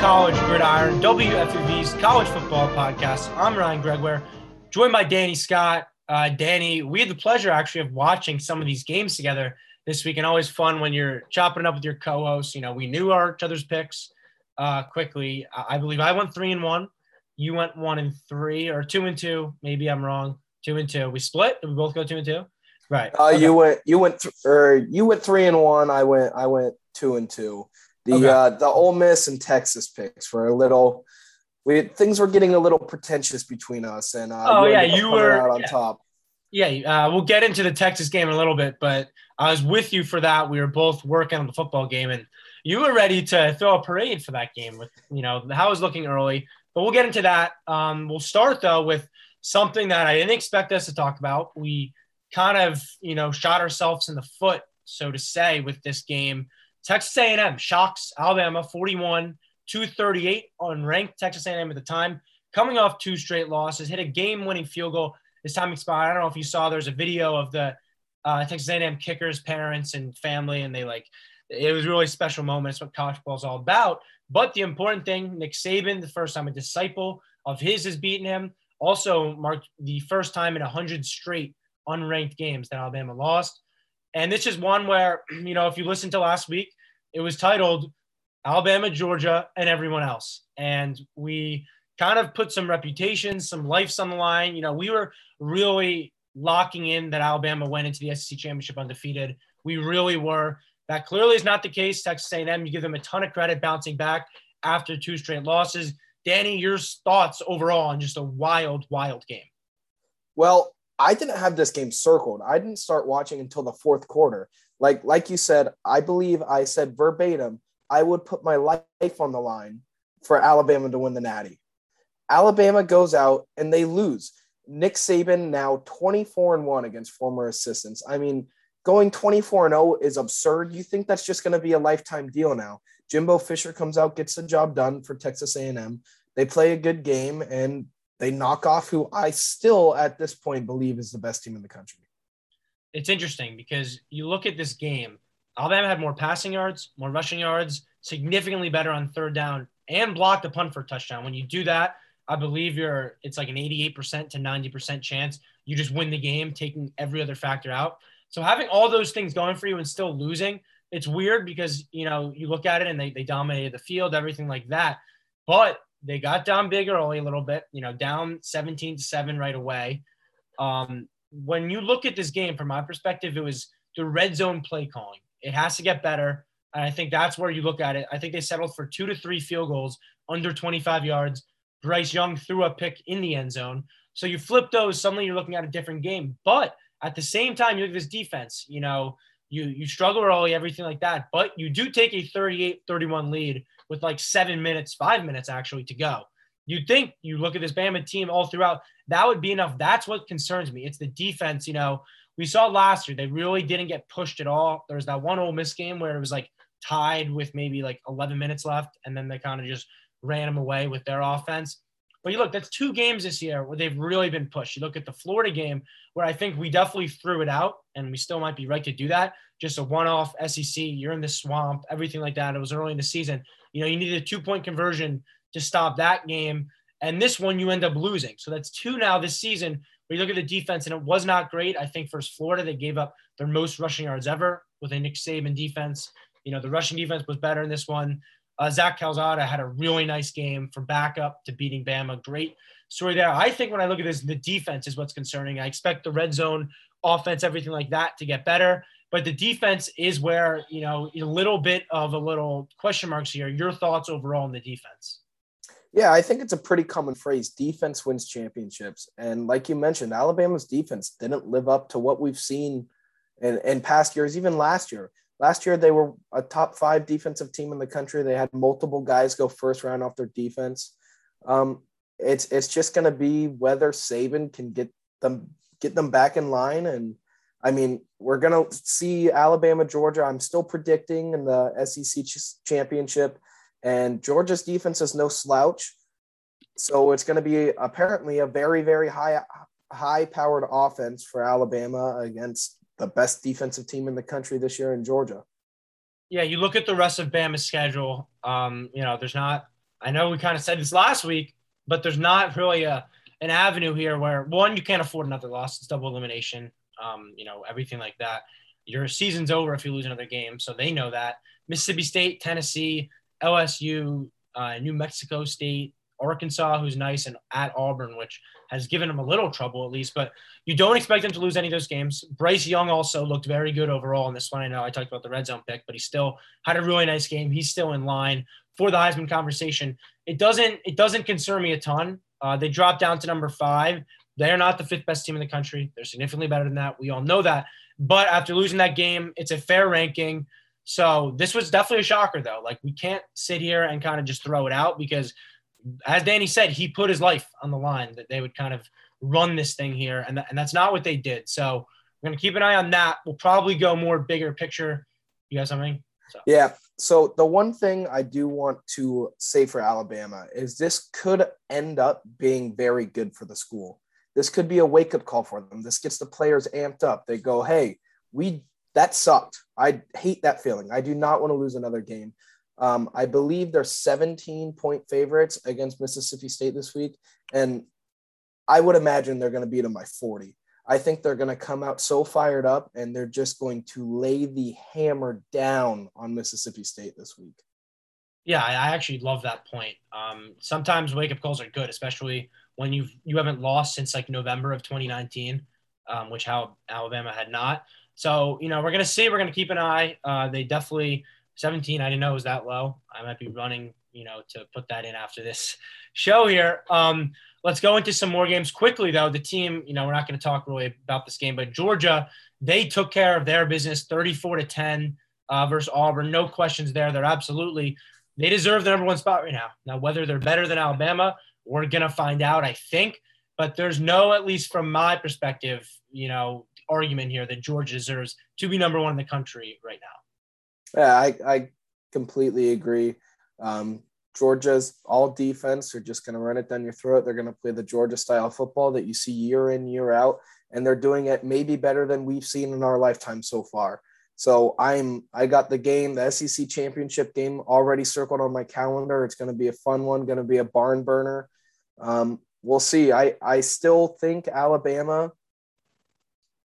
College Gridiron, WFUV's college football podcast. I'm Ryan Gregoire, joined by Danny Scott. Uh, Danny, we had the pleasure actually of watching some of these games together this week, and always fun when you're chopping it up with your co-hosts. You know, we knew our each other's picks uh, quickly. I believe I went three and one, you went one and three, or two and two. Maybe I'm wrong. Two and two. We split. Did we both go two and two? Right. Uh, okay. You went. You went. Th- or you went three and one. I went. I went two and two. The okay. uh, the Ole Miss and Texas picks were a little. We things were getting a little pretentious between us, and uh, oh yeah, you were out on yeah. top. Yeah, uh, we'll get into the Texas game in a little bit, but I was with you for that. We were both working on the football game, and you were ready to throw a parade for that game. With you know how it was looking early, but we'll get into that. Um, we'll start though with something that I didn't expect us to talk about. We kind of you know shot ourselves in the foot, so to say, with this game Texas A&M shocks Alabama 41 238 on ranked Texas A&M at the time, coming off two straight losses, hit a game-winning field goal. This time expired. I don't know if you saw. There's a video of the uh, Texas A&M kickers' parents and family, and they like it was really special moment. It's what college ball is all about. But the important thing, Nick Saban, the first time a disciple of his has beaten him, also marked the first time in 100 straight unranked games that Alabama lost. And this is one where, you know, if you listen to last week, it was titled Alabama, Georgia, and everyone else. And we kind of put some reputations, some lives on the line. You know, we were really locking in that Alabama went into the SEC championship undefeated. We really were. That clearly is not the case. Texas A&M, you give them a ton of credit bouncing back after two straight losses. Danny, your thoughts overall on just a wild, wild game? Well, I didn't have this game circled. I didn't start watching until the fourth quarter. Like like you said, I believe I said verbatim, I would put my life on the line for Alabama to win the Natty. Alabama goes out and they lose. Nick Saban now 24 and 1 against former assistants. I mean, going 24 and 0 is absurd. You think that's just going to be a lifetime deal now. Jimbo Fisher comes out, gets the job done for Texas A&M. They play a good game and they knock off who I still at this point believe is the best team in the country. It's interesting because you look at this game, Alabama had more passing yards, more rushing yards, significantly better on third down, and blocked a punt for a touchdown. When you do that, I believe you're it's like an 88% to 90% chance you just win the game, taking every other factor out. So having all those things going for you and still losing, it's weird because you know you look at it and they, they dominated the field, everything like that. But they got down big early a little bit, you know, down 17 to 7 right away. Um, when you look at this game from my perspective, it was the red zone play calling. It has to get better. And I think that's where you look at it. I think they settled for two to three field goals under 25 yards. Bryce Young threw a pick in the end zone. So you flip those, suddenly you're looking at a different game. But at the same time, you look at this defense, you know, you you struggle early, everything like that. But you do take a 38-31 lead with like seven minutes, five minutes actually to go. You'd think you look at this Bama team all throughout, that would be enough. That's what concerns me. It's the defense. You know, we saw last year, they really didn't get pushed at all. There was that one Ole Miss game where it was like tied with maybe like 11 minutes left, and then they kind of just ran them away with their offense. But you look, that's two games this year where they've really been pushed. You look at the Florida game where I think we definitely threw it out, and we still might be right to do that. Just a one-off SEC, you're in the swamp, everything like that. It was early in the season. You know, you needed a two point conversion to stop that game. And this one you end up losing. So that's two now this season. Where you look at the defense, and it was not great. I think for Florida, they gave up their most rushing yards ever with a Nick Saban defense. You know, the rushing defense was better in this one. Uh, Zach Calzada had a really nice game from backup to beating Bama. Great story there. I think when I look at this, the defense is what's concerning. I expect the red zone offense, everything like that to get better. But the defense is where, you know, a little bit of a little question marks here. Your thoughts overall on the defense? Yeah, I think it's a pretty common phrase. Defense wins championships. And like you mentioned, Alabama's defense didn't live up to what we've seen in, in past years, even last year. Last year, they were a top five defensive team in the country. They had multiple guys go first round off their defense. Um, it's it's just going to be whether Saban can get them get them back in line and I mean, we're going to see Alabama, Georgia. I'm still predicting in the SEC championship, and Georgia's defense is no slouch. So it's going to be apparently a very, very high, high powered offense for Alabama against the best defensive team in the country this year in Georgia. Yeah, you look at the rest of Bama's schedule. Um, you know, there's not I know we kind of said this last week, but there's not really a an avenue here where one you can't afford another loss. It's double elimination. Um, you know everything like that. Your season's over if you lose another game, so they know that. Mississippi State, Tennessee, LSU, uh, New Mexico State, Arkansas, who's nice, and at Auburn, which has given them a little trouble at least. But you don't expect them to lose any of those games. Bryce Young also looked very good overall in this one. I know I talked about the red zone pick, but he still had a really nice game. He's still in line for the Heisman conversation. It doesn't it doesn't concern me a ton. Uh, they dropped down to number five. They're not the fifth best team in the country. They're significantly better than that. We all know that. But after losing that game, it's a fair ranking. So this was definitely a shocker, though. Like we can't sit here and kind of just throw it out because as Danny said, he put his life on the line that they would kind of run this thing here, and, th- and that's not what they did. So we're gonna keep an eye on that. We'll probably go more bigger picture. You got something? So. Yeah. So the one thing I do want to say for Alabama is this could end up being very good for the school. This could be a wake up call for them. This gets the players amped up. They go, "Hey, we that sucked. I hate that feeling. I do not want to lose another game." Um, I believe they're 17 point favorites against Mississippi State this week. And I would imagine they're going to beat them by 40. I think they're going to come out so fired up and they're just going to lay the hammer down on Mississippi State this week. Yeah, I actually love that point. Um, sometimes wake up calls are good, especially when you've you haven't lost since like November of 2019, um, which how Alabama had not. So you know we're gonna see. We're gonna keep an eye. Uh, they definitely 17. I didn't know it was that low. I might be running, you know, to put that in after this show here. Um, let's go into some more games quickly, though. The team, you know, we're not to talk really about this game, but Georgia, they took care of their business 34 to 10 uh, versus Auburn. No questions there. They're absolutely, they deserve the number one spot right now. Now, whether they're better than Alabama, we're going to find out, I think. But there's no, at least from my perspective, you know, argument here that Georgia deserves to be number one in the country right now. Yeah, I, I completely agree. Um, Georgia's all defense. They're just going to run it down your throat. They're going to play the Georgia style football that you see year in, year out. And they're doing it maybe better than we've seen in our lifetime so far. So I'm I got the game, the SEC championship game already circled on my calendar. It's going to be a fun one, going to be a barn burner. Um, we'll see. I I still think Alabama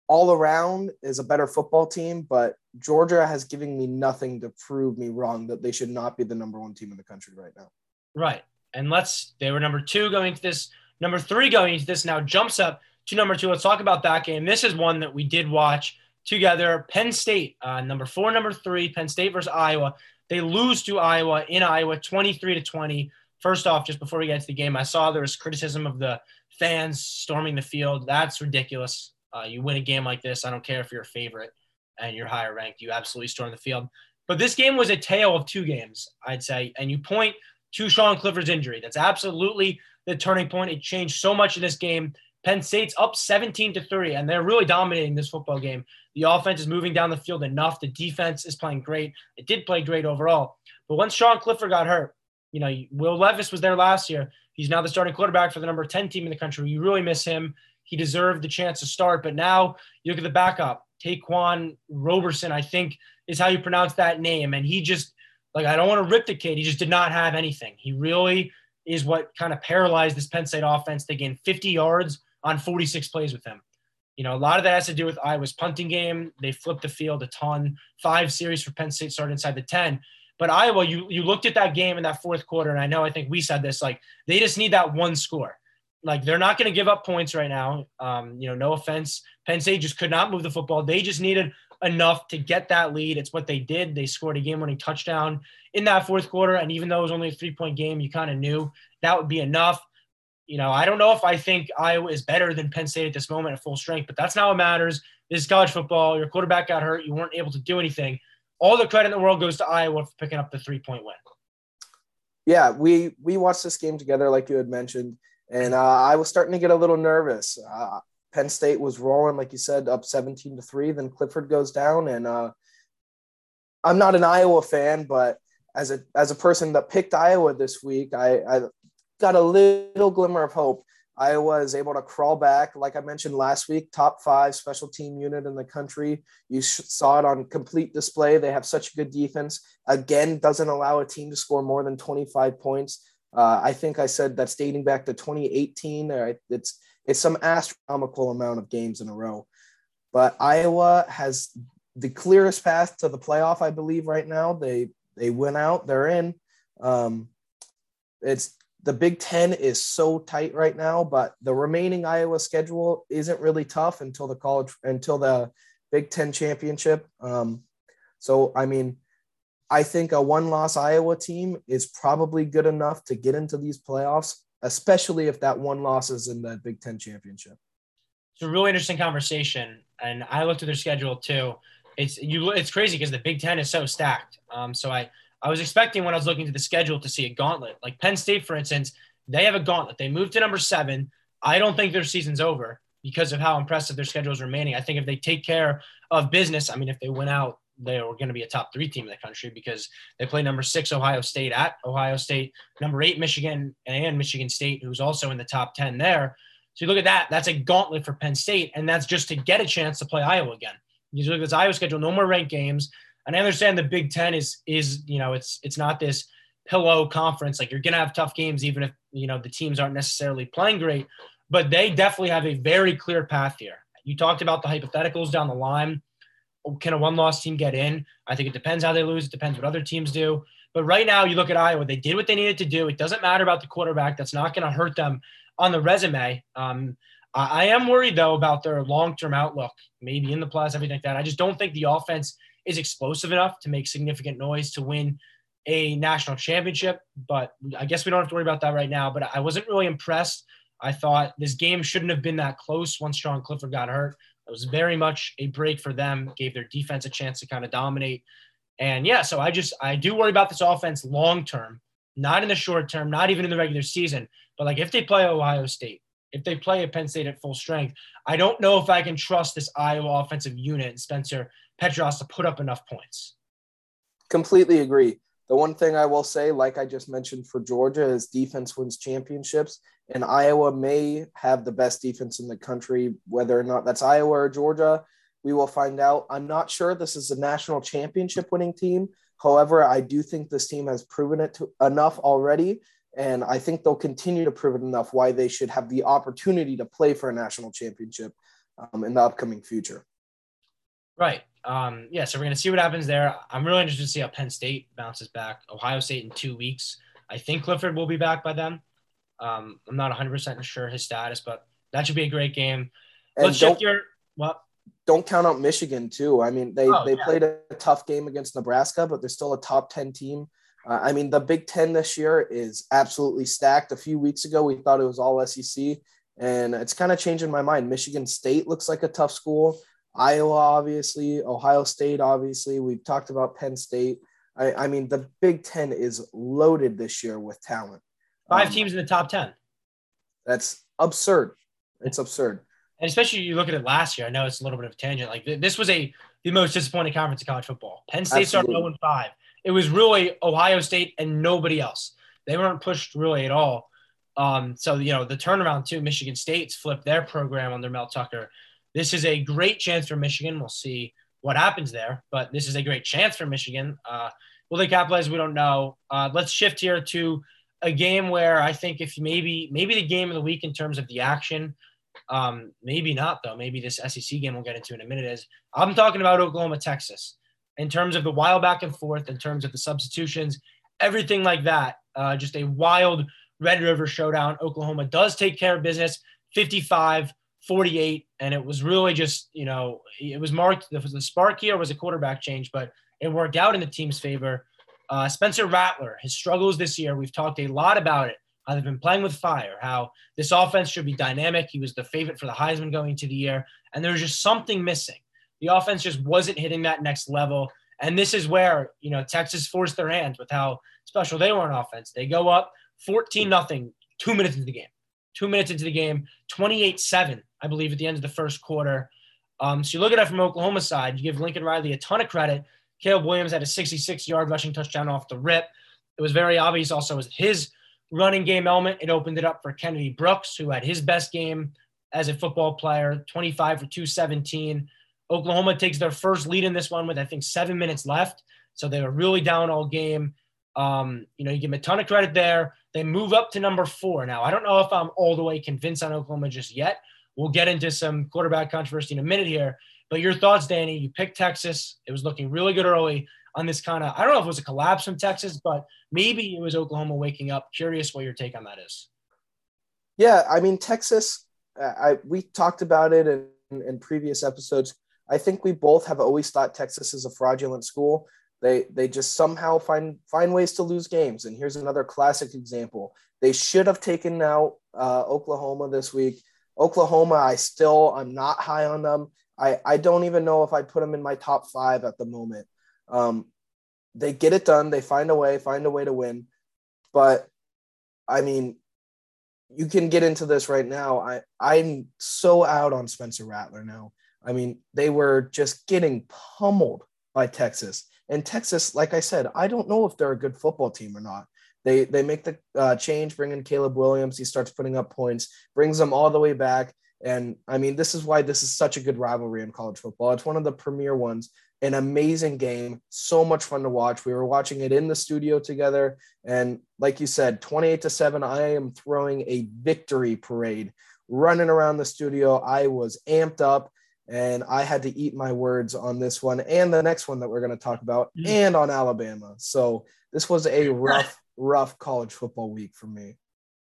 all around is a better football team, but Georgia has given me nothing to prove me wrong that they should not be the number one team in the country right now. Right. And let's, they were number two going to this, number three going into this now jumps up to number two. Let's talk about that game. This is one that we did watch together. Penn State, uh, number four, number three, Penn State versus Iowa. They lose to Iowa in Iowa 23 to 20. First off, just before we get to the game, I saw there was criticism of the fans storming the field. That's ridiculous. Uh, you win a game like this. I don't care if you're a favorite and you're higher ranked. You absolutely storm the field. But this game was a tale of two games, I'd say. And you point to Sean Clifford's injury. That's absolutely the turning point. It changed so much in this game. Penn State's up 17 to 3, and they're really dominating this football game. The offense is moving down the field enough. The defense is playing great. It did play great overall. But once Sean Clifford got hurt, you know, Will Levis was there last year. He's now the starting quarterback for the number 10 team in the country. You really miss him. He deserved the chance to start, but now you look at the backup. Ta'Quan Roberson, I think is how you pronounce that name. And he just, like, I don't want to rip the kid. He just did not have anything. He really is what kind of paralyzed this Penn State offense. They gained 50 yards on 46 plays with him. You know, a lot of that has to do with Iowa's punting game. They flipped the field a ton. Five series for Penn State started inside the 10. But Iowa, you you looked at that game in that fourth quarter, and I know I think we said this, like they just need that one score like they're not going to give up points right now. Um, you know, no offense. Penn State just could not move the football. They just needed enough to get that lead. It's what they did. They scored a game-winning touchdown in that fourth quarter, and even though it was only a three-point game, you kind of knew that would be enough. You know, I don't know if I think Iowa is better than Penn State at this moment at full strength, but that's not what matters. This is college football. Your quarterback got hurt. You weren't able to do anything. All the credit in the world goes to Iowa for picking up the three-point win. Yeah, we we watched this game together, like you had mentioned and uh, I was starting to get a little nervous. Uh, Penn State was rolling, like you said, up 17 to three. Then Clifford goes down, and uh, I'm not an Iowa fan, but as a as a person that picked Iowa this week, I, I got a little glimmer of hope. Iowa is able to crawl back, like I mentioned last week, top five special team unit in the country. You saw it on complete display. They have such good defense. Again, doesn't allow a team to score more than 25 points. Uh, I think I said that's dating back to 2018. Uh, it's it's some astronomical amount of games in a row. But Iowa has the clearest path to the playoff, I believe, right now. They they went out, they're in. Um, it's the Big Ten is so tight right now, but the remaining Iowa schedule isn't really tough until the college until the Big Ten championship. Um, so I mean, I think a one-loss Iowa team is probably good enough to get into these playoffs, especially if that one loss is in the Big Ten championship. It's a really interesting conversation, and I looked at their schedule too. It's you. It's crazy because the Big Ten is so stacked. Um, so I I was expecting when I was looking to the schedule to see a gauntlet. Like Penn State, for instance, they have a gauntlet. They moved to number seven. I don't think their season's over because of how impressive their schedule is remaining. I think if they take care of business, I mean, if they win out, they were going to be a top three team in the country because they play number six Ohio State at Ohio State, number eight Michigan and Michigan State, who's also in the top 10 there. So you look at that, that's a gauntlet for Penn State, and that's just to get a chance to play Iowa again. You look at this Iowa schedule, no more ranked games. And I understand the Big Ten is is you know it's it's not this pillow conference. Like you're gonna have tough games, even if you know the teams aren't necessarily playing great. But they definitely have a very clear path here. You talked about the hypotheticals down the line. Can a one-loss team get in? I think it depends how they lose. It depends what other teams do. But right now, you look at Iowa. They did what they needed to do. It doesn't matter about the quarterback. That's not going to hurt them on the resume. Um, I am worried though about their long-term outlook, maybe in the plus, everything like that. I just don't think the offense is explosive enough to make significant noise to win a national championship. But I guess we don't have to worry about that right now. But I wasn't really impressed. I thought this game shouldn't have been that close once Sean Clifford got hurt. It was very much a break for them, gave their defense a chance to kind of dominate. And yeah, so I just I do worry about this offense long term, not in the short term, not even in the regular season. But like if they play Ohio State, if they play at Penn State at full strength, I don't know if I can trust this Iowa offensive unit and Spencer Petras to put up enough points. Completely agree. The one thing I will say, like I just mentioned for Georgia, is defense wins championships, and Iowa may have the best defense in the country. Whether or not that's Iowa or Georgia, we will find out. I'm not sure this is a national championship winning team. However, I do think this team has proven it to, enough already, and I think they'll continue to prove it enough why they should have the opportunity to play for a national championship um, in the upcoming future. Right. Um, yeah, so we're going to see what happens there. I'm really interested to see how Penn State bounces back. Ohio State in two weeks. I think Clifford will be back by then. Um, I'm not 100% sure his status, but that should be a great game. And Let's shift your what? Don't count out Michigan too. I mean, they oh, they yeah. played a tough game against Nebraska, but they're still a top 10 team. Uh, I mean, the Big Ten this year is absolutely stacked. A few weeks ago, we thought it was all SEC, and it's kind of changing my mind. Michigan State looks like a tough school. Iowa, obviously, Ohio State, obviously. We've talked about Penn State. I, I mean, the Big Ten is loaded this year with talent. Five um, teams in the top 10. That's absurd. It's absurd. And especially you look at it last year. I know it's a little bit of a tangent. Like this was a the most disappointing conference in college football. Penn State Absolutely. started 0 5. It was really Ohio State and nobody else. They weren't pushed really at all. Um, so you know the turnaround too. Michigan State's flipped their program under Mel Tucker. This is a great chance for Michigan. We'll see what happens there, but this is a great chance for Michigan. Uh, will they capitalize? We don't know. Uh, let's shift here to a game where I think if maybe maybe the game of the week in terms of the action, um, maybe not though. Maybe this SEC game we'll get into in a minute is I'm talking about Oklahoma Texas in terms of the wild back and forth, in terms of the substitutions, everything like that. Uh, just a wild Red River showdown. Oklahoma does take care of business, 55 48, and it was really just, you know, it was marked, the spark here was a quarterback change, but it worked out in the team's favor. Uh, Spencer Rattler, his struggles this year, we've talked a lot about it, how they've been playing with fire, how this offense should be dynamic. He was the favorite for the Heisman going into the year, and there was just something missing. The offense just wasn't hitting that next level. And this is where, you know, Texas forced their hands with how special they were on offense. They go up 14 nothing two minutes into the game. Two minutes into the game, 28 7 I believe, at the end of the first quarter. Um, so you look at it from Oklahoma side, you give Lincoln Riley a ton of credit. Caleb Williams had a 66 yard rushing touchdown off the rip. It was very obvious also was his running game element. It opened it up for Kennedy Brooks, who had his best game as a football player, 25 for 217. Oklahoma takes their first lead in this one with, I think, seven minutes left. So they were really down all game. Um, you know, you give them a ton of credit there. They move up to number four. Now, I don't know if I'm all the way convinced on Oklahoma just yet. We'll get into some quarterback controversy in a minute here. But your thoughts, Danny? You picked Texas. It was looking really good early on this kind of, I don't know if it was a collapse from Texas, but maybe it was Oklahoma waking up. Curious what your take on that is. Yeah, I mean, Texas, I, we talked about it in, in previous episodes. I think we both have always thought Texas is a fraudulent school. They they just somehow find find ways to lose games. And here's another classic example. They should have taken out uh, Oklahoma this week. Oklahoma, I still I'm not high on them. I I don't even know if I put them in my top five at the moment. Um, they get it done. They find a way, find a way to win. But I mean, you can get into this right now. I I'm so out on Spencer Rattler now. I mean, they were just getting pummeled by Texas. And Texas, like I said, I don't know if they're a good football team or not. They they make the uh, change, bring in Caleb Williams. He starts putting up points, brings them all the way back. And I mean, this is why this is such a good rivalry in college football. It's one of the premier ones. An amazing game, so much fun to watch. We were watching it in the studio together, and like you said, twenty-eight to seven. I am throwing a victory parade, running around the studio. I was amped up and I had to eat my words on this one and the next one that we're going to talk about, mm-hmm. and on Alabama. So this was a rough, rough college football week for me.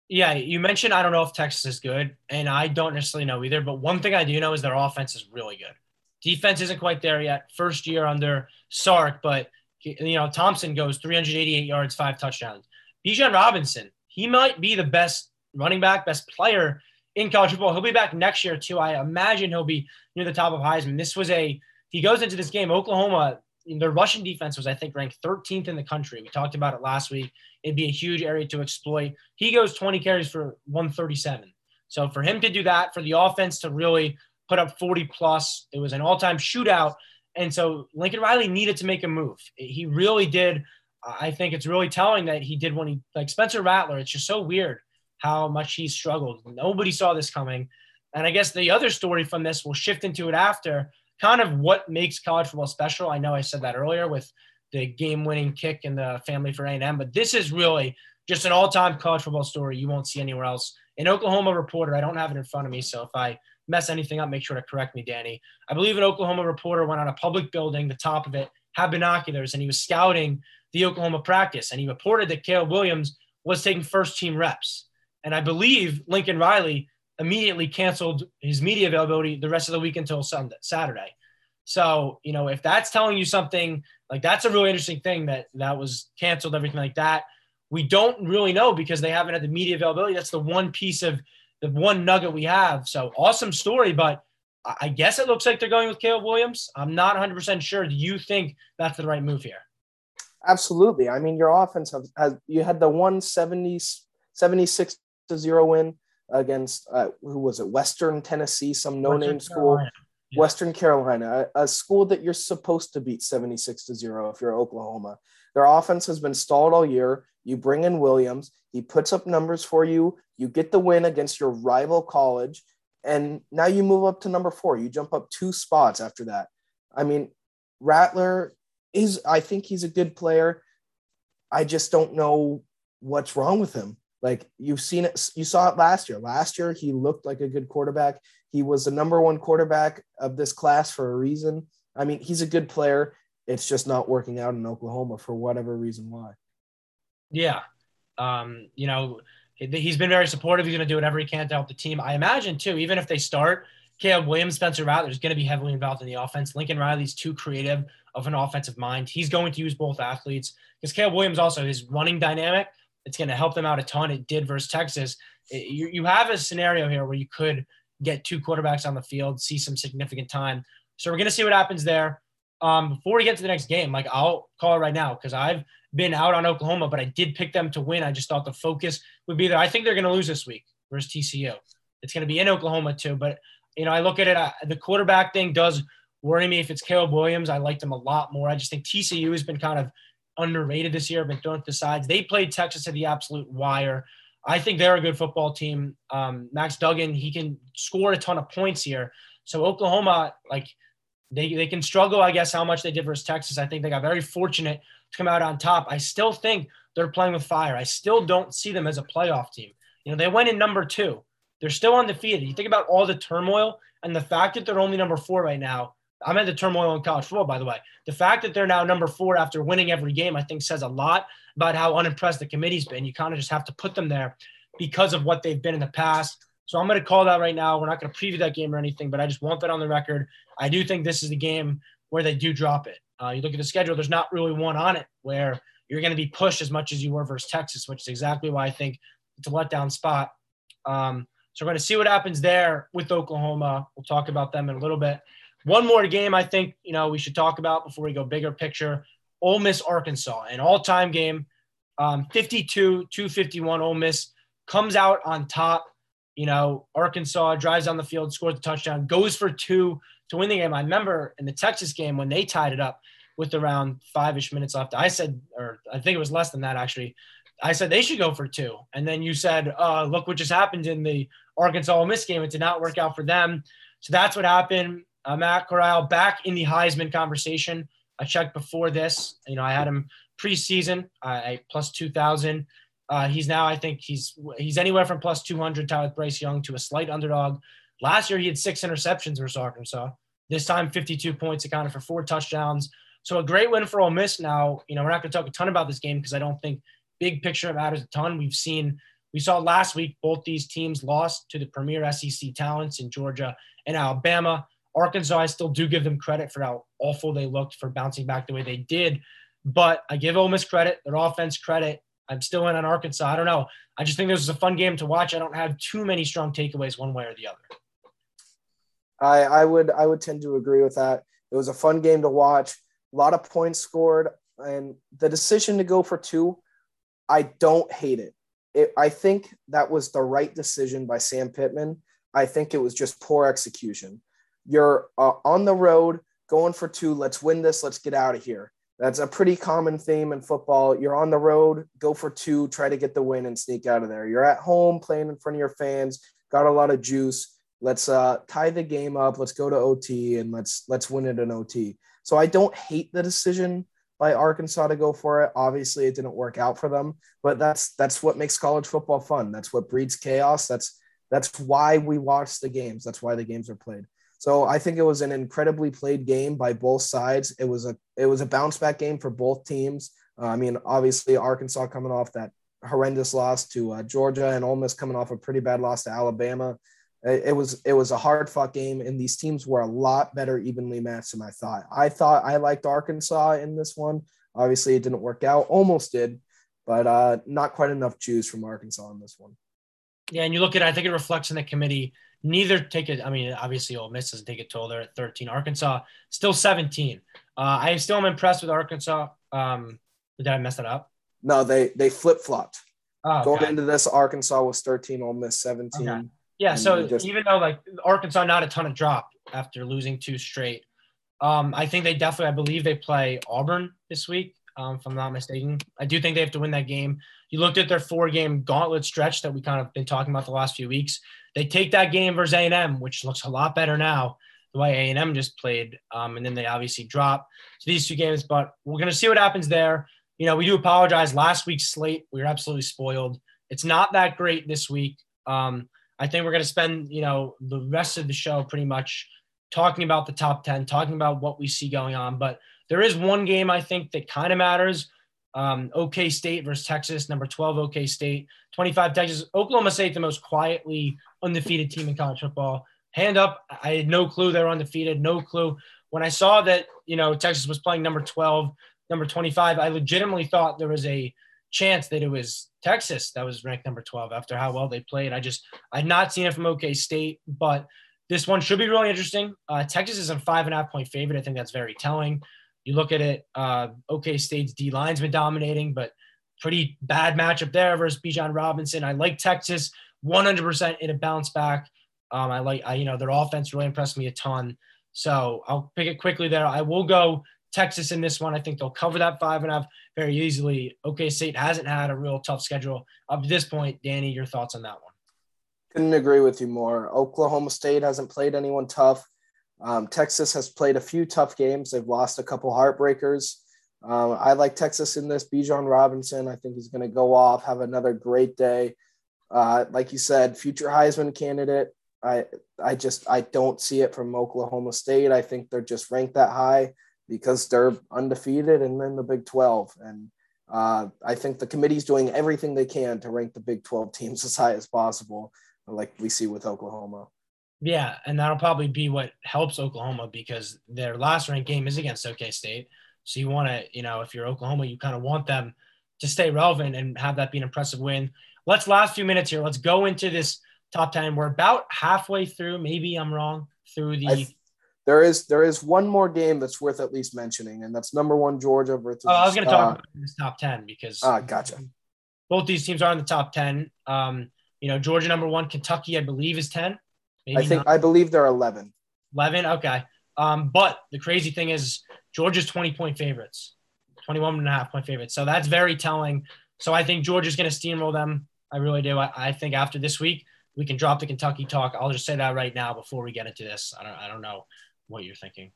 Yeah, you mentioned I don't know if Texas is good, and I don't necessarily know either. But one thing I do know is their offense is really good. Defense isn't quite there yet. First year under Sark, but you know Thompson goes 388 yards, five touchdowns. Bijan Robinson, he might be the best running back, best player in college football. He'll be back next year too. I imagine he'll be near the top of Heisman. This was a he goes into this game. Oklahoma, their Russian defense was I think ranked 13th in the country. We talked about it last week. It'd be a huge area to exploit. He goes 20 carries for 137. So for him to do that, for the offense to really put up 40 plus, it was an all-time shootout. And so Lincoln Riley needed to make a move. He really did. I think it's really telling that he did when he like Spencer Rattler. It's just so weird how much he struggled. Nobody saw this coming. And I guess the other story from this, we'll shift into it after, kind of what makes college football special. I know I said that earlier with the game-winning kick in the family for A&M, but this is really just an all-time college football story you won't see anywhere else. An Oklahoma reporter, I don't have it in front of me, so if I mess anything up, make sure to correct me, Danny. I believe an Oklahoma reporter went on a public building, the top of it had binoculars, and he was scouting the Oklahoma practice, and he reported that Caleb Williams was taking first-team reps. And I believe Lincoln Riley immediately canceled his media availability the rest of the week until Sunday, Saturday. So, you know, if that's telling you something like that's a really interesting thing that that was canceled, everything like that. We don't really know because they haven't had the media availability. That's the one piece of the one nugget we have. So awesome story, but I guess it looks like they're going with Caleb Williams. I'm not 100% sure. Do you think that's the right move here? Absolutely. I mean, your offense has, has you had the 170, 76 to zero win against uh, who was it? Western Tennessee, some no-name school. Yeah. Western Carolina, a, a, school that you're supposed to beat 76 to 0 if you're Oklahoma. Their offense has been stalled all year. You bring in Williams, he puts up numbers for you. You get the win against your rival college, and now you move up to number four. You jump up two spots after that. I mean, Rattler is, I think he's a good player. I just don't know what's wrong with him. Like you've seen it, you saw it last year. Last year, he looked like a good quarterback. He was the number one quarterback of this class for a reason. I mean, he's a good player. It's just not working out in Oklahoma for whatever reason why. Yeah. Um, you know, he's been very supportive. He's going to do whatever he can to help the team. I imagine, too, even if they start Caleb Williams, Spencer Rattler is going to be heavily involved in the offense. Lincoln Riley's too creative of an offensive mind. He's going to use both athletes because Caleb Williams also his running dynamic it's going to help them out a ton. It did versus Texas. It, you, you have a scenario here where you could get two quarterbacks on the field, see some significant time. So we're going to see what happens there. Um, before we get to the next game, like I'll call it right now because I've been out on Oklahoma, but I did pick them to win. I just thought the focus would be there. I think they're going to lose this week versus TCU. It's going to be in Oklahoma too, but you know I look at it. Uh, the quarterback thing does worry me. If it's Caleb Williams, I liked him a lot more. I just think TCU has been kind of underrated this year, the sides. They played Texas at the absolute wire. I think they're a good football team. Um, Max Duggan, he can score a ton of points here. So Oklahoma, like they, they can struggle, I guess, how much they did versus Texas. I think they got very fortunate to come out on top. I still think they're playing with fire. I still don't see them as a playoff team. You know, they went in number two. They're still undefeated. You think about all the turmoil and the fact that they're only number four right now. I'm at the turmoil in college football, by the way. The fact that they're now number four after winning every game, I think says a lot about how unimpressed the committee's been. You kind of just have to put them there because of what they've been in the past. So I'm going to call that right now. We're not going to preview that game or anything, but I just want that on the record. I do think this is the game where they do drop it. Uh, you look at the schedule, there's not really one on it where you're going to be pushed as much as you were versus Texas, which is exactly why I think it's a letdown spot. Um, so we're going to see what happens there with Oklahoma. We'll talk about them in a little bit. One more game I think you know we should talk about before we go bigger picture. Ole Miss Arkansas, an all-time game, um, 52 251. Ole Miss comes out on top. You know, Arkansas drives down the field, scores a touchdown, goes for two to win the game. I remember in the Texas game when they tied it up with around five ish minutes left. I said, or I think it was less than that actually. I said they should go for two. And then you said, uh, look what just happened in the Arkansas Ole Miss game. It did not work out for them. So that's what happened. Uh, Matt Corral back in the Heisman conversation. I checked before this. You know, I had him preseason uh, at plus 2,000. Uh, he's now, I think he's he's anywhere from plus 200 tied with Bryce Young to a slight underdog. Last year, he had six interceptions versus Arkansas. This time, 52 points accounted for four touchdowns. So a great win for Ole Miss. Now, you know, we're not going to talk a ton about this game because I don't think big picture matters a ton. We've seen, we saw last week, both these teams lost to the premier SEC talents in Georgia and Alabama. Arkansas, I still do give them credit for how awful they looked for bouncing back the way they did. But I give Ole Miss credit, their offense credit. I'm still in on Arkansas. I don't know. I just think this was a fun game to watch. I don't have too many strong takeaways one way or the other. I, I would I would tend to agree with that. It was a fun game to watch. A lot of points scored, and the decision to go for two, I don't hate it. it I think that was the right decision by Sam Pittman. I think it was just poor execution. You're uh, on the road, going for two. Let's win this. Let's get out of here. That's a pretty common theme in football. You're on the road, go for two, try to get the win and sneak out of there. You're at home playing in front of your fans, got a lot of juice. Let's uh, tie the game up. Let's go to OT and let's let's win it in OT. So I don't hate the decision by Arkansas to go for it. Obviously, it didn't work out for them, but that's that's what makes college football fun. That's what breeds chaos. That's that's why we watch the games. That's why the games are played. So I think it was an incredibly played game by both sides. It was a it was a bounce back game for both teams. Uh, I mean, obviously Arkansas coming off that horrendous loss to uh, Georgia and Ole Miss coming off a pretty bad loss to Alabama. It, it was it was a hard fought game, and these teams were a lot better evenly matched than I thought. I thought I liked Arkansas in this one. Obviously, it didn't work out. Almost did, but uh, not quite enough juice from Arkansas in this one. Yeah, and you look at I think it reflects in the committee Neither take it. I mean, obviously, Ole Miss doesn't take it toll. They're at 13. Arkansas still 17. Uh, I still am impressed with Arkansas. Um, did I mess that up? No, they they flip flopped. Oh, Going into this, Arkansas was 13, Ole Miss 17. Okay. Yeah, so just... even though like Arkansas not a ton of drop after losing two straight, um, I think they definitely. I believe they play Auburn this week um, if I'm not mistaken. I do think they have to win that game. You looked at their four-game gauntlet stretch that we kind of been talking about the last few weeks. They take that game versus A&M, which looks a lot better now, the way A&M just played, um, and then they obviously drop to these two games. But we're going to see what happens there. You know, we do apologize. Last week's slate, we were absolutely spoiled. It's not that great this week. Um, I think we're going to spend, you know, the rest of the show pretty much talking about the top 10, talking about what we see going on. But there is one game I think that kind of matters. Um, OK State versus Texas, number 12 OK State, 25 Texas. Oklahoma State, the most quietly undefeated team in college football. Hand up, I had no clue they were undefeated, no clue. When I saw that, you know, Texas was playing number 12, number 25, I legitimately thought there was a chance that it was Texas that was ranked number 12 after how well they played. I just, I'd not seen it from OK State, but this one should be really interesting. Uh, Texas is a five and a half point favorite. I think that's very telling. You look at it, uh, OK State's D line's been dominating, but pretty bad matchup there versus Bijan Robinson. I like Texas 100% in a bounce back. Um, I like, I, you know, their offense really impressed me a ton. So I'll pick it quickly there. I will go Texas in this one. I think they'll cover that five and a half very easily. OK State hasn't had a real tough schedule up to this point. Danny, your thoughts on that one? Couldn't agree with you more. Oklahoma State hasn't played anyone tough. Um, Texas has played a few tough games. They've lost a couple heartbreakers. Um, I like Texas in this. Bijan Robinson, I think he's going to go off, have another great day. Uh, like you said, future Heisman candidate. I I just I don't see it from Oklahoma State. I think they're just ranked that high because they're undefeated and in the Big 12. And uh, I think the committee's doing everything they can to rank the Big 12 teams as high as possible, like we see with Oklahoma. Yeah, and that'll probably be what helps Oklahoma because their last ranked game is against OK State. So you want to, you know, if you're Oklahoma, you kind of want them to stay relevant and have that be an impressive win. Let's last few minutes here. Let's go into this top 10. We're about halfway through. Maybe I'm wrong through the. Th- there is there is one more game that's worth at least mentioning, and that's number one Georgia versus. Oh, I was going to uh, talk about this top 10 because. Ah, uh, gotcha. Both these teams are in the top 10. Um, you know, Georgia number one, Kentucky, I believe, is 10. Maybe I think not. I believe they're 11. 11, okay. Um, but the crazy thing is Georgia's 20 point favorites, 21 and a half point favorites. So that's very telling. So I think Georgia's going to steamroll them. I really do. I, I, think after this week, we can drop the Kentucky talk. I'll just say that right now before we get into this. I don't, I don't know what you're thinking.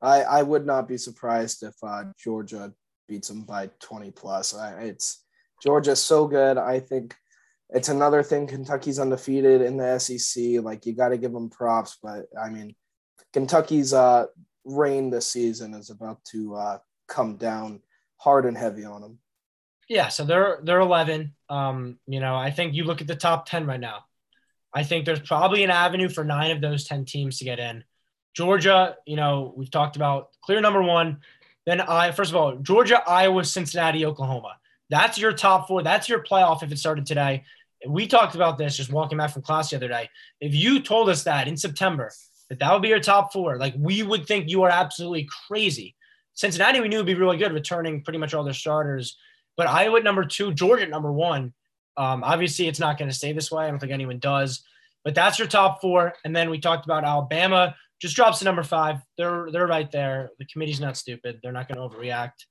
I, I would not be surprised if uh, Georgia beats them by 20 plus. I, it's Georgia's so good. I think it's another thing. Kentucky's undefeated in the SEC. Like you got to give them props, but I mean, Kentucky's uh, reign this season is about to uh, come down hard and heavy on them. Yeah, so they're they're 11. Um, you know, I think you look at the top 10 right now. I think there's probably an avenue for nine of those 10 teams to get in. Georgia, you know, we've talked about clear number one. Then I first of all, Georgia, Iowa, Cincinnati, Oklahoma. That's your top four. That's your playoff if it started today. We talked about this just walking back from class the other day. If you told us that in September, that that would be your top four. Like we would think you are absolutely crazy. Cincinnati, we knew would be really good, returning pretty much all their starters. But Iowa at number two, Georgia at number one. Um, obviously, it's not going to stay this way. I don't think anyone does. But that's your top four. And then we talked about Alabama just drops to number five. They're they're right there. The committee's not stupid. They're not going to overreact.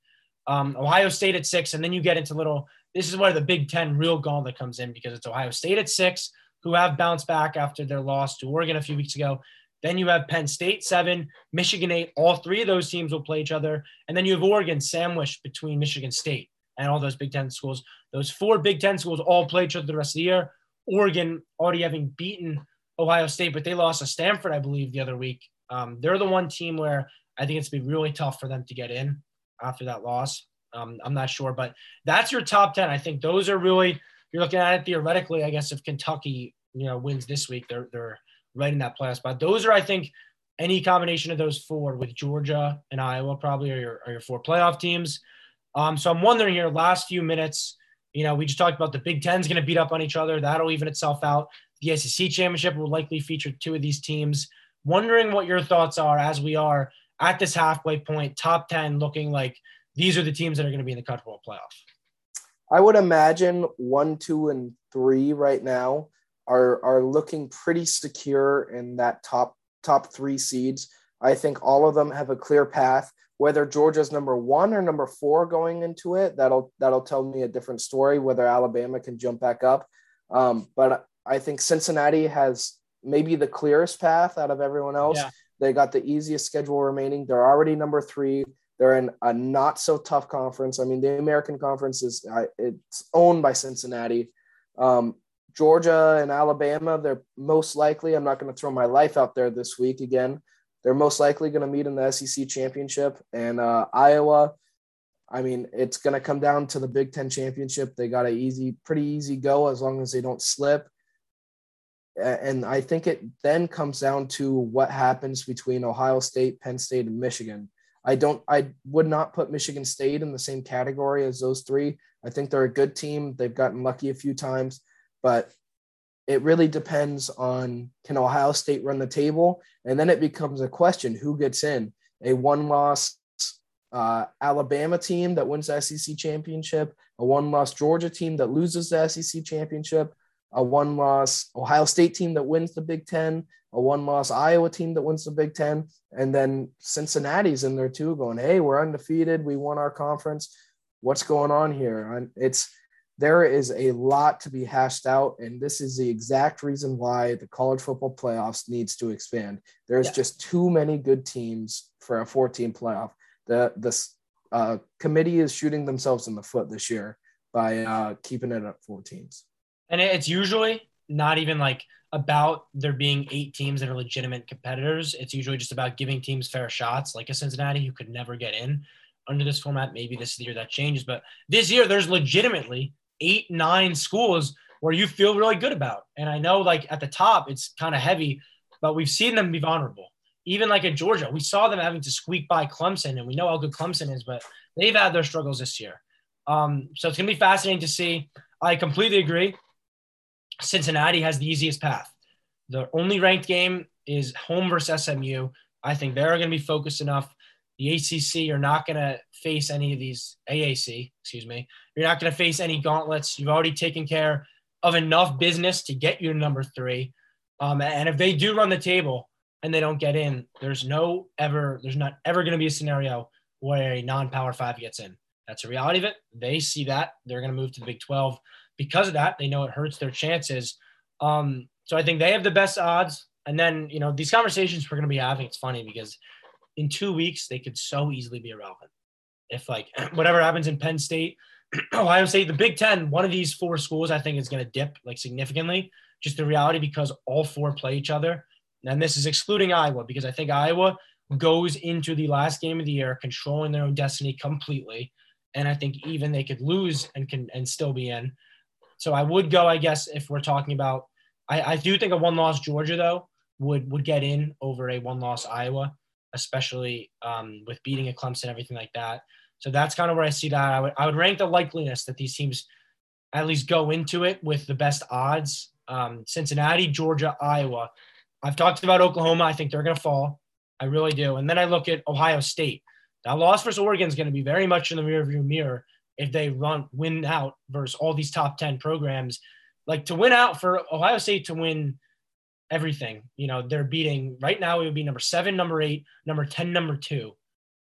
Um, Ohio State at six, and then you get into little. This is where the Big Ten real gauntlet comes in because it's Ohio State at six, who have bounced back after their loss to Oregon a few weeks ago. Then you have Penn State seven, Michigan eight. All three of those teams will play each other. And then you have Oregon sandwiched between Michigan State and all those Big Ten schools. Those four Big Ten schools all play each other the rest of the year. Oregon already having beaten Ohio State, but they lost to Stanford, I believe, the other week. Um, they're the one team where I think it's been really tough for them to get in after that loss. Um, I'm not sure, but that's your top 10. I think those are really, you're looking at it theoretically, I guess, if Kentucky, you know, wins this week, they're, they're right in that playoff spot. Those are, I think, any combination of those four with Georgia and Iowa probably are your, are your four playoff teams. Um, so I'm wondering here, last few minutes, you know, we just talked about the Big Ten's going to beat up on each other. That'll even itself out. The SEC championship will likely feature two of these teams. Wondering what your thoughts are as we are at this halfway point, top 10, looking like these are the teams that are going to be in the college football playoff. I would imagine one, two, and three right now are are looking pretty secure in that top top three seeds. I think all of them have a clear path. Whether Georgia's number one or number four going into it, that'll that'll tell me a different story. Whether Alabama can jump back up, um, but I think Cincinnati has maybe the clearest path out of everyone else. Yeah. They got the easiest schedule remaining. They're already number three. They're in a not so tough conference. I mean, the American Conference is it's owned by Cincinnati. Um, Georgia and Alabama, they're most likely, I'm not going to throw my life out there this week again. They're most likely going to meet in the SEC championship. And uh, Iowa, I mean, it's going to come down to the Big Ten championship. They got a easy, pretty easy go as long as they don't slip. And I think it then comes down to what happens between Ohio State, Penn State, and Michigan. I don't, I would not put Michigan State in the same category as those three. I think they're a good team. They've gotten lucky a few times but it really depends on can Ohio State run the table, and then it becomes a question: who gets in? A one-loss uh, Alabama team that wins the SEC championship, a one-loss Georgia team that loses the SEC championship, a one-loss Ohio State team that wins the Big Ten, a one-loss Iowa team that wins the Big Ten, and then Cincinnati's in there too, going, "Hey, we're undefeated. We won our conference. What's going on here?" And it's there is a lot to be hashed out and this is the exact reason why the college football playoffs needs to expand there's yeah. just too many good teams for a 14 playoff the the uh, committee is shooting themselves in the foot this year by uh, keeping it at four teams. And it's usually not even like about there being eight teams that are legitimate competitors. It's usually just about giving teams fair shots, like a Cincinnati who could never get in under this format. Maybe this is the year that changes, but this year there's legitimately eight, nine schools where you feel really good about. And I know like at the top it's kind of heavy, but we've seen them be vulnerable. Even like at Georgia, we saw them having to squeak by Clemson, and we know how good Clemson is, but they've had their struggles this year. Um, so it's gonna be fascinating to see. I completely agree. Cincinnati has the easiest path. The only ranked game is home versus SMU. I think they're going to be focused enough. The ACC, you're not going to face any of these AAC, excuse me. You're not going to face any gauntlets. You've already taken care of enough business to get you number three. Um, and if they do run the table and they don't get in, there's no ever, there's not ever going to be a scenario where a non-power five gets in. That's the reality of it. They see that they're going to move to the Big 12 because of that, they know it hurts their chances. Um, so I think they have the best odds. And then, you know, these conversations we're going to be having, it's funny because in two weeks, they could so easily be irrelevant. If, like, whatever happens in Penn State, Ohio State, the Big Ten, one of these four schools, I think is going to dip like significantly. Just the reality because all four play each other. And this is excluding Iowa because I think Iowa goes into the last game of the year controlling their own destiny completely. And I think even they could lose and can and still be in. So I would go, I guess, if we're talking about, I, I do think a one loss Georgia though would would get in over a one loss Iowa, especially um, with beating a Clemson, everything like that. So that's kind of where I see that. I would I would rank the likeliness that these teams at least go into it with the best odds. Um, Cincinnati, Georgia, Iowa. I've talked about Oklahoma. I think they're going to fall. I really do. And then I look at Ohio State. That loss versus Oregon is going to be very much in the rearview mirror if they run win out versus all these top 10 programs like to win out for ohio state to win everything you know they're beating right now it would be number seven number eight number 10 number two.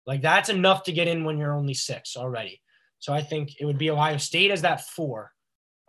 Like that's enough to get in when you're only six already. So i think it would be ohio state as that four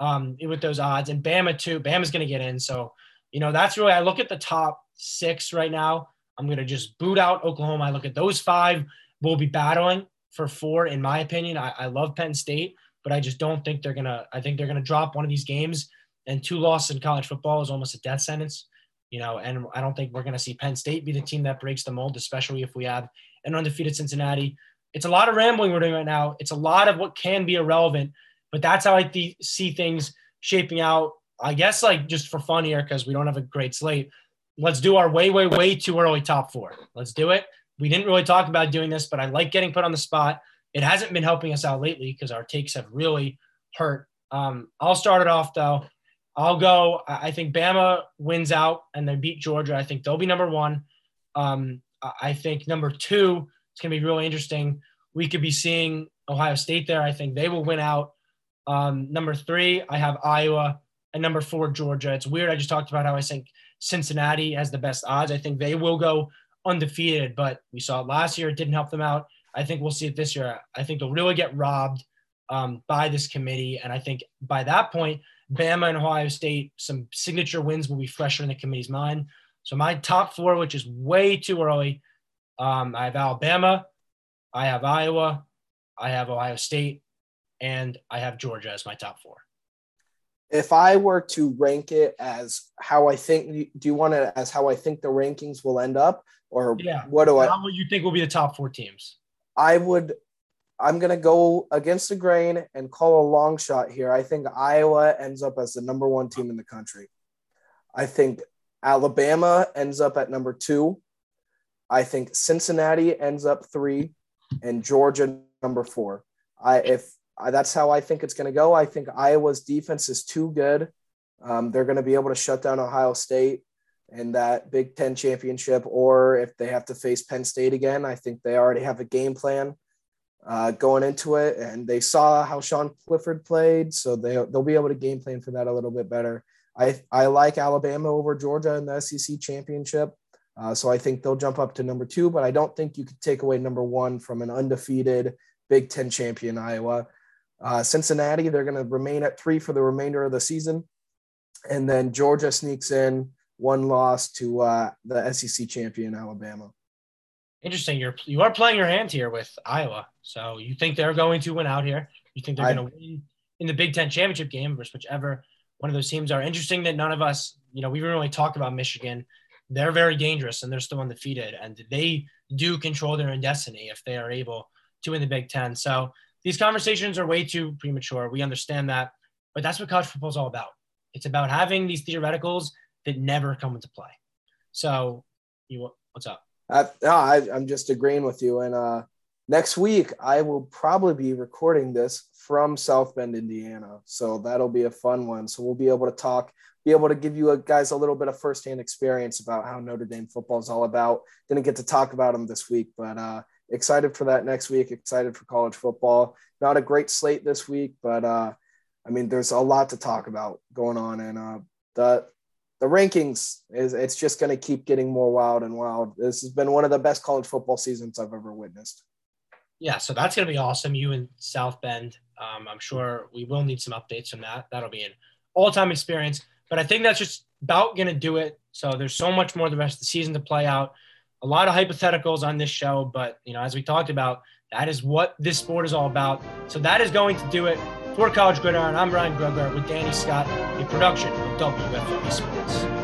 um, with those odds and bama too. Bama's going to get in. So you know that's really i look at the top six right now. I'm going to just boot out oklahoma. I look at those five we'll be battling for four, in my opinion. I, I love Penn State, but I just don't think they're gonna. I think they're gonna drop one of these games. And two losses in college football is almost a death sentence, you know. And I don't think we're gonna see Penn State be the team that breaks the mold, especially if we have an undefeated Cincinnati. It's a lot of rambling we're doing right now. It's a lot of what can be irrelevant, but that's how I th- see things shaping out. I guess like just for fun here because we don't have a great slate. Let's do our way, way, way too early top four. Let's do it we didn't really talk about doing this, but I like getting put on the spot. It hasn't been helping us out lately because our takes have really hurt. Um, I'll start it off though. I'll go. I think Bama wins out and they beat Georgia. I think they'll be number one. Um, I think number two, it's going to be really interesting. We could be seeing Ohio State there. I think they will win out. Um, number three, I have Iowa. And number four, Georgia. It's weird. I just talked about how I think Cincinnati has the best odds. I think they will go undefeated, but we saw it last year. It didn't help them out. I think we'll see it this year. I think they'll really get robbed um, by this committee. And I think by that point, Bama and Ohio State, some signature wins will be fresher in the committee's mind. So my top four, which is way too early, um, I have Alabama, I have Iowa, I have Ohio State, and I have Georgia as my top four if I were to rank it as how I think, do you want it as how I think the rankings will end up, or yeah. what do I? How would you think will be the top four teams? I would. I'm going to go against the grain and call a long shot here. I think Iowa ends up as the number one team in the country. I think Alabama ends up at number two. I think Cincinnati ends up three, and Georgia number four. I if that's how I think it's going to go. I think Iowa's defense is too good. Um, they're going to be able to shut down Ohio State in that Big Ten championship, or if they have to face Penn State again, I think they already have a game plan uh, going into it, and they saw how Sean Clifford played, so they they'll be able to game plan for that a little bit better. I I like Alabama over Georgia in the SEC championship, uh, so I think they'll jump up to number two, but I don't think you could take away number one from an undefeated Big Ten champion Iowa. Uh, Cincinnati, they're going to remain at three for the remainder of the season. And then Georgia sneaks in one loss to uh, the SEC champion, Alabama. Interesting. You're you are playing your hand here with Iowa. So you think they're going to win out here? You think they're going to win in the Big Ten championship game versus whichever one of those teams are? Interesting that none of us, you know, we really talked about Michigan. They're very dangerous and they're still undefeated, and they do control their own destiny if they are able to win the Big Ten. So these conversations are way too premature. We understand that, but that's what college football is all about. It's about having these theoreticals that never come into play. So, you what's up? I, no, I, I'm just agreeing with you. And uh, next week, I will probably be recording this from South Bend, Indiana. So that'll be a fun one. So we'll be able to talk, be able to give you guys a little bit of firsthand experience about how Notre Dame football is all about. Didn't get to talk about them this week, but uh, excited for that next week. Excited for college football. Not a great slate this week, but uh, I mean, there's a lot to talk about going on, and uh, the the rankings is it's just going to keep getting more wild and wild. This has been one of the best college football seasons I've ever witnessed. Yeah, so that's going to be awesome. You and South Bend, um, I'm sure we will need some updates from that. That'll be an all-time experience. But I think that's just about going to do it. So there's so much more the rest of the season to play out. A lot of hypotheticals on this show, but you know, as we talked about, that is what this sport is all about. So that is going to do it for College Gridiron, I'm Ryan Greger with Danny Scott, a production of WFLE Sports.